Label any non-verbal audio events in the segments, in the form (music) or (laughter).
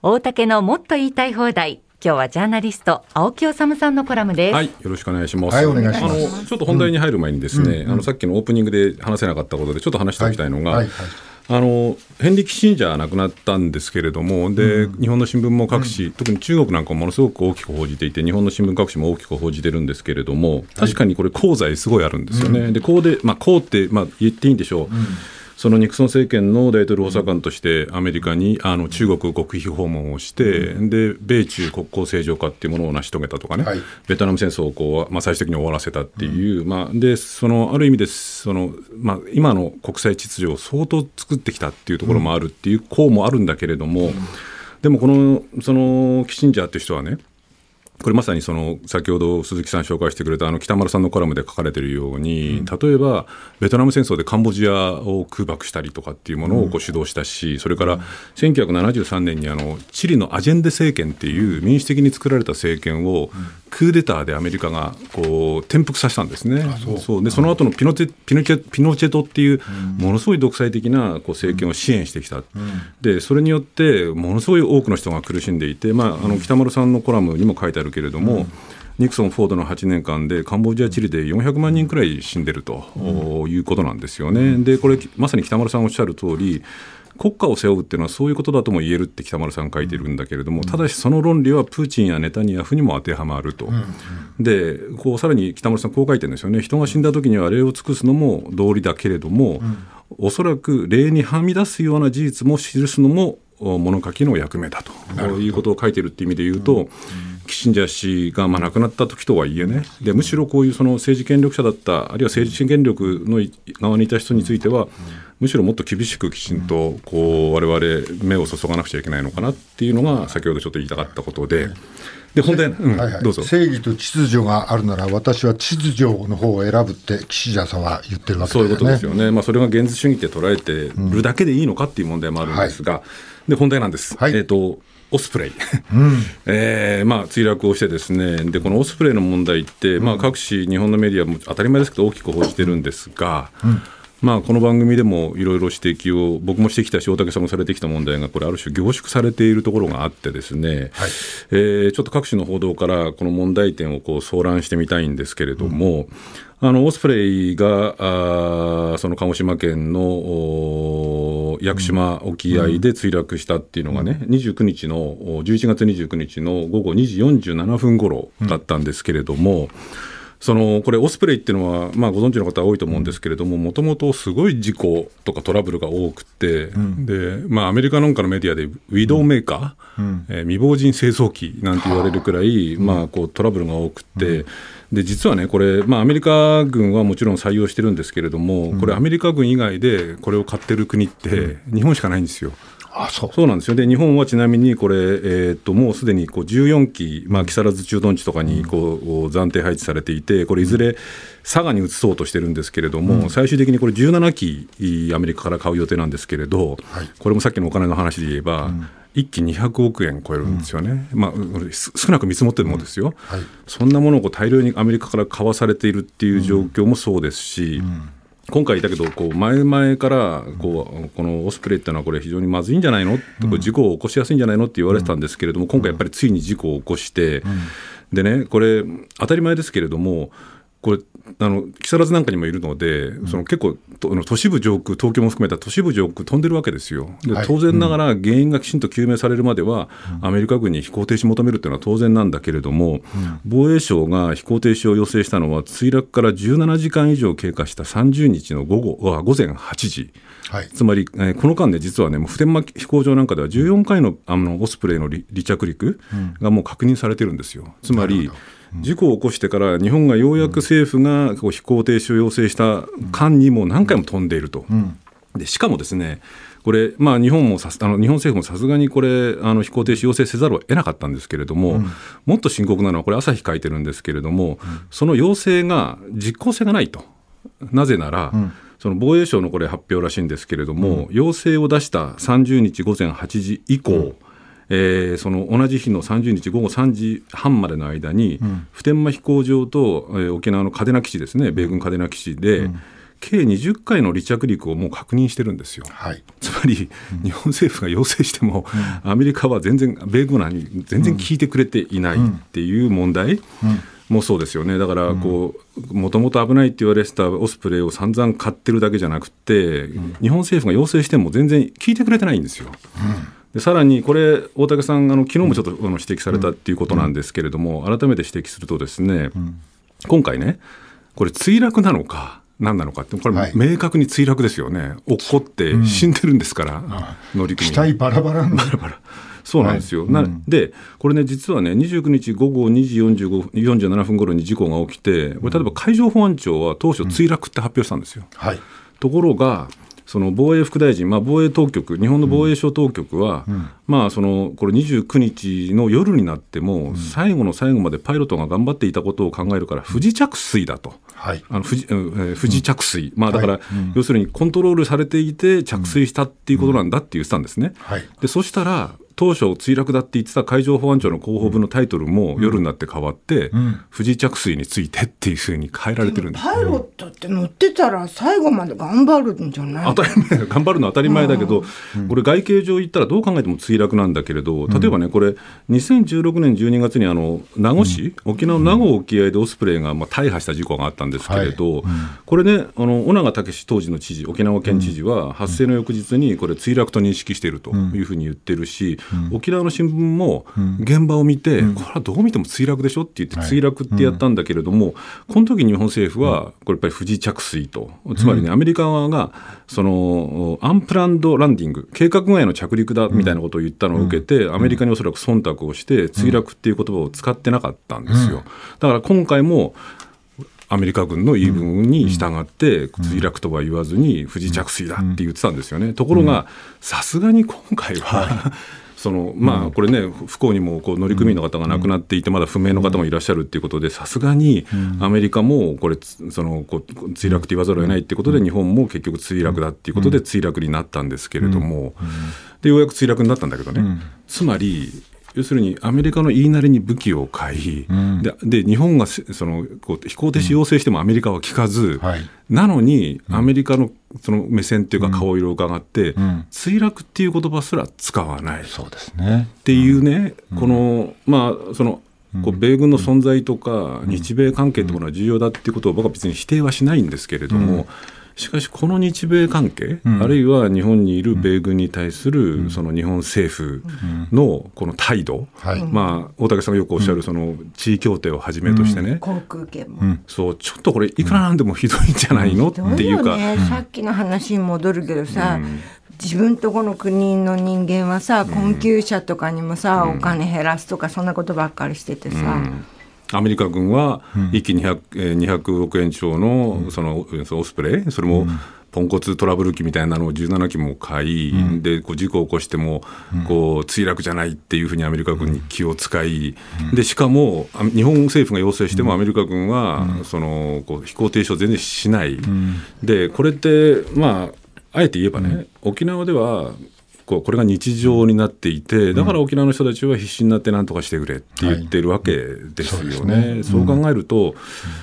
大竹のもっと言いたい放題今日はジャーナリスト青木治さんのコラムです。はい、よろしくお願いします。はいお願いしますあのちょっと本題に入る前にですね、あのさっきのオープニングで話せなかったことでちょっと話しておきたいのが。はいはいあのヘンリー・キッシンジャー亡くなったんですけれども、で日本の新聞も各紙、特に中国なんかもものすごく大きく報じていて、日本の新聞各紙も大きく報じてるんですけれども、確かにこれ、功罪すごいあるんですよね。で、こうで、まあ、こうって、まあ、言っていいんでしょう。そのニクソン政権の大統領補佐官としてアメリカにあの中国極秘訪問をして、で米中国交正常化っていうものを成し遂げたとかね、はい。ベトナム戦争をこう、まあ、最終的に終わらせたっていう、まあ、でそのある意味でその、まあ、今の国際秩序を相当作ってきたっていうところもあるっていう項もあるんだけれども、でもこのそのキッシンジャーっていう人はねこれまさにその先ほど鈴木さん紹介してくれたあの北丸さんのコラムで書かれているように、例えばベトナム戦争でカンボジアを空爆したりとかっていうものをこう主導したし、それから1973年にあのチリのアジェンデ政権っていう民主的に作られた政権をクーデターでアメリカがこう転覆させたんですね。そう。でその後のピノチェピノチェピノチェトっていうものすごい独裁的なこう政権を支援してきた、でそれによってものすごい多くの人が苦しんでいて、まあ、あの北丸さんのコラムにも書いてあるけれども、ニクソン、フォードの8年間でカンボジア、チリで400万人くらい死んでると、いうことなんですよね。でこれまさに北丸さんおっしゃる通り国家を背負うっていうのはそういうことだとも言えるって北丸さん書いてるんだけれども、ただしその論理はプーチンやネタニヤフにも当てはまると、でこうさらに北丸さん、こう書いてるんですよね、人が死んだ時には礼を尽くすのも道理だけれども、おそらく礼にはみ出すような事実も記すのもお物書きの役目だと。いうことを書いてるっていう意味で言うと、キッシンジャー氏がまあ亡くなった時とはいえね、でむしろこういうその政治権力者だった、あるいは政治権力の側にいた人については、むしろもっと厳しくきちんとこう我々目を注がなくちゃいけないのかなっていうのが、先ほどちょっと言いたかったことで、で本題、うんはいはい。どうぞ。正義と秩序があるなら、私は秩序の方を選ぶって、岸田さんは言ってるわけそういうこと。ですよね、まあ、それが現実主義って捉えてるだけでいいのかっていう問題もあるんですが、で本題なんです、はい。えー、とオスプレイ、(laughs) えーまあ、墜落をして、ですねでこのオスプレイの問題って、まあ、各紙、日本のメディアも当たり前ですけど、大きく報じてるんですが。まあ、この番組でもいろいろ指摘を、僕もしてきたし、大竹さんもされてきた問題が、これ、ある種、凝縮されているところがあって、ですね、えーちょっと各種の報道から、この問題点をこう総覧してみたいんですけれども、あのオスプレイがあーその鹿児島県の屋久島沖合で墜落したっていうのがね、29日のお11月29日の午後2時47分頃だったんですけれども、そのこれ、オスプレイっていうのは、まあ、ご存知の方多いと思うんですけれども、もともとすごい事故とかトラブルが多くて、でまあ、アメリカなんかのメディアで、ウィドウメーカー、えー未亡人清掃機なんて言われるくらい、まあ、こうトラブルが多くて、で実はね、これ、まあ、アメリカ軍はもちろん採用してるんですけれども、これ、アメリカ軍以外でこれを買ってる国って、日本しかないんですよ。あそう。そうなんですよ。で日本はちなみにこれ、えー、ともうすでにこう14機、まあ、木更津駐屯地とかにこう暫定配置されていて、これ、いずれ佐賀に移そうとしてるんですけれども、最終的にこれ、17機、アメリカから買う予定なんですけれど、これもさっきのお金の話で言えば、1機200億円超えるんですよね、まあ、す少なく見積もってるものですよ、はい。そんなものをこう大量にアメリカから買わされているっていう状況もそうですし。今回だけど、こう前々からこうこのオスプレイっていうのは、これ、非常にまずいんじゃないの、これ事故を起こしやすいんじゃないの？って言われてたんですけれども、今回やっぱりついに事故を起こして、でね、これ、当たり前ですけれども、これあの木更津なんかにもいるので、その結構とあの都市部上空、東京も含めた都市部上空飛んでるわけですよ。当然ながら原因がきちんと究明されるまでは、アメリカ軍に飛行停止求めるっていうのは当然なんだけれども、防衛省が飛行停止を要請したのは、墜落から17時間以上経過した30日の午後あ午前8時。はい。つまり、えーこの間で実はね、もう普天間飛行場なんかでは14回のあのオスプレイの離離着陸がもう確認されてるんですよ。つまり、事故を起こしてから日本がようやく政府がこう飛行停止を要請した間にも何回も飛んでいると。でしかもですねこれ、まあ、日本もさすあの日本政府もさすがにこれあの飛行停止要請せざるを得なかったんですけれども、もっと深刻なのはこれ朝日書いてるんですけれども、その要請が実効性がないと。なぜなら、その防衛省のこれ発表らしいんですけれども、要請を出した30日午前8時以降、えーその同じ日の30日午後3時半までの間に、普天間飛行場と、えー沖縄の嘉手納基地ですね、米軍嘉手納基地で、計20回の離着陸をもう確認してるんですよ。はい。つまり、日本政府が要請しても、アメリカは全然、米軍なに全然聞いてくれていないっていう問題もそうですよね、だからこう、もともと危ないって言われてたオスプレイを散々買ってるだけじゃなくて、日本政府が要請しても全然聞いてくれてないんですよ。でさらにこれ、大竹さん、あの昨日もちょっとあの指摘されたっていうことなんですけれども、改めて指摘すると、ですね、今回ね、これ、墜落なのか、何なのかって、これ、はい。明確に墜落ですよね、落っこって死んでるんですから、乗組員機体バラバラの。そうなんですよ、なで、これね、実はね、29日午後2時45 47分頃に事故が起きて、これ、例えば海上保安庁は当初、墜落って発表したんですよ。はい。ところが、その防衛副大臣、まあ、防衛当局、日本の防衛省当局は、まあ、そのこれ、29日の夜になっても、最後の最後までパイロットが頑張っていたことを考えるから、不時着水だと。はい。あの不時うんえー不時着水、まあ、だから、はい要するにコントロールされていて、着水したっていうことなんだって言ってたんですね。はい。でそしたら、当初、墜落だって言ってた海上保安庁の広報部のタイトルも夜になって変わって、不時着水についてっていうふうに変えられてるんです。パイロットって乗ってたら最後まで頑張るんじゃない？当たり前 (laughs) 頑張るのは当たり前だけど、これ、外形上言ったらどう考えても墜落なんだけれど、例えばね、これ、2016年12月にあの名護市、沖縄の名護沖合でオスプレイがまあ大破した事故があったんですけれど、これね、あの尾長武史当時の知事、沖縄県知事は、発生の翌日にこれ、墜落と認識しているというふうに言ってるし、沖縄の新聞も現場を見て、これはどう見ても墜落でしょ？って言って、墜落ってやったんだけれども、この時日本政府は、これやっぱり不時着水と、つまりね、アメリカ側が、そのアンプランドランディング、計画外の着陸だみたいなことを言ったのを受けて、アメリカにおそらく忖度をして、墜落っていう言葉を使ってなかったんですよ。だから今回もアメリカ軍の言い分に従って、墜落とは言わずに、不時着水だって言ってたんですよね。ところが、さすがに今回は、そのまあ、これね、不幸にもこう乗組員の方が亡くなっていて、まだ不明の方もいらっしゃるっていうことで、さすがにアメリカもこれ、そのこう墜落って言わざるを得ないっていうことで、日本も結局墜落だっていうことで、墜落になったんですけれども、でようやく墜落になったんだけどね、つまり、要するにアメリカの言いなりに武器を買い、でで日本がせそのこう飛行停止要請してもアメリカは聞かず、はい。なのにアメリカのその目線っていうか顔色を伺って、墜落っていう言葉すら使わない。っそうですね。ていうね、このまあそのこう米軍の存在とか日米関係ってものは重要だっていうことを僕は別に否定はしないんですけれども、しかしこの日米関係、あるいは日本にいる米軍に対するその日本政府のこの態度、はい。まあ、大竹さんがよくおっしゃるその地位協定をはじめとしてね、航空券も。そうちょっとこれいくらなんでもひどいんじゃないの、どっていうか。ね、さっきの話に戻るけどさ、自分とこの国の人間はさ困窮者とかにもさ、お金減らすとかそんなことばっかりしててさ、アメリカ軍は1機 200,、えー200億円超のそのオスプレイ、それもポンコツトラブル機みたいなのを17機も買い、でこう事故を起こしてもこう墜落じゃないっていうふうにアメリカ軍に気を使い、でしかもあ日本政府が要請してもアメリカ軍はそのこう飛行停止を全然しない、でこれって、まあ、あえて言えばね、沖縄ではこうこれが日常になっていて、だから沖縄の人たちは必死になって何とかしてくれって言ってるわけですよね。はいそう考えると、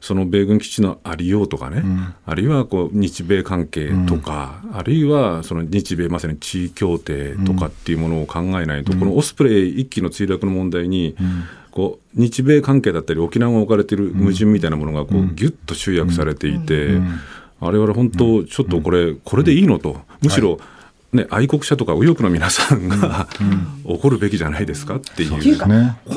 その米軍基地のありようとかね、あるいはこう日米関係とか、あるいはその日米まさに地位協定とかっていうものを考えないと、このオスプレイ1機の墜落の問題に、こう日米関係だったり沖縄が置かれている矛盾みたいなものがこうギュッと集約されていて、我々本当ちょっとこれ、これでいいのと、むしろ、ね、愛国者とか右翼の皆さんが、怒るべきじゃないですかっていう。うか、ね。本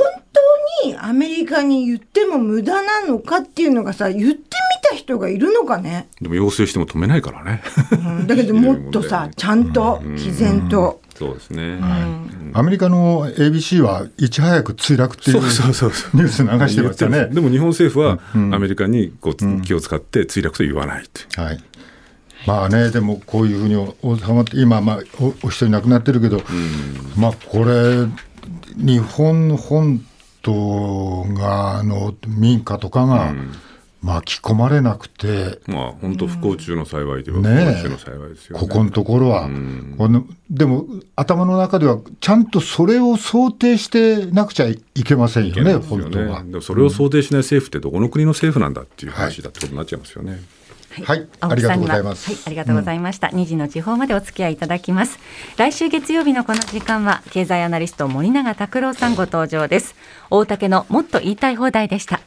当にアメリカに言っても無駄なのかっていうのがさ言ってみた人がいるのかね、でも要請しても止めないからね。うん、だけど (laughs) もっとさちゃんと毅然と、そうですね。アメリカの ABC はいち早く墜落っていうニュース流してましたね。でも日本政府はアメリカにこう気を使って墜落と言わないと。はい。まあね、でもこういうふうに収まって、今、まあお、お一人亡くなってるけど、まあこれ、日本本島がの民家とかが巻き込まれなくて、まあ本当不幸中の幸いというか、ねえ不幸中の幸いですよね。ここのところは、このでも頭の中では、ちゃんとそれを想定してなくちゃいけませんよね、よ本当はね。。でもそれを想定しない政府ってどこの国の政府なんだっていう話だってことになっちゃいますよね。はいはありがとうございますはい、ありがとうございました。2時の地方までお付き合いいただきます。来週月曜日のこの時間は経済アナリスト森永卓郎さんご登場です。大竹のもっと言いたい放題でした。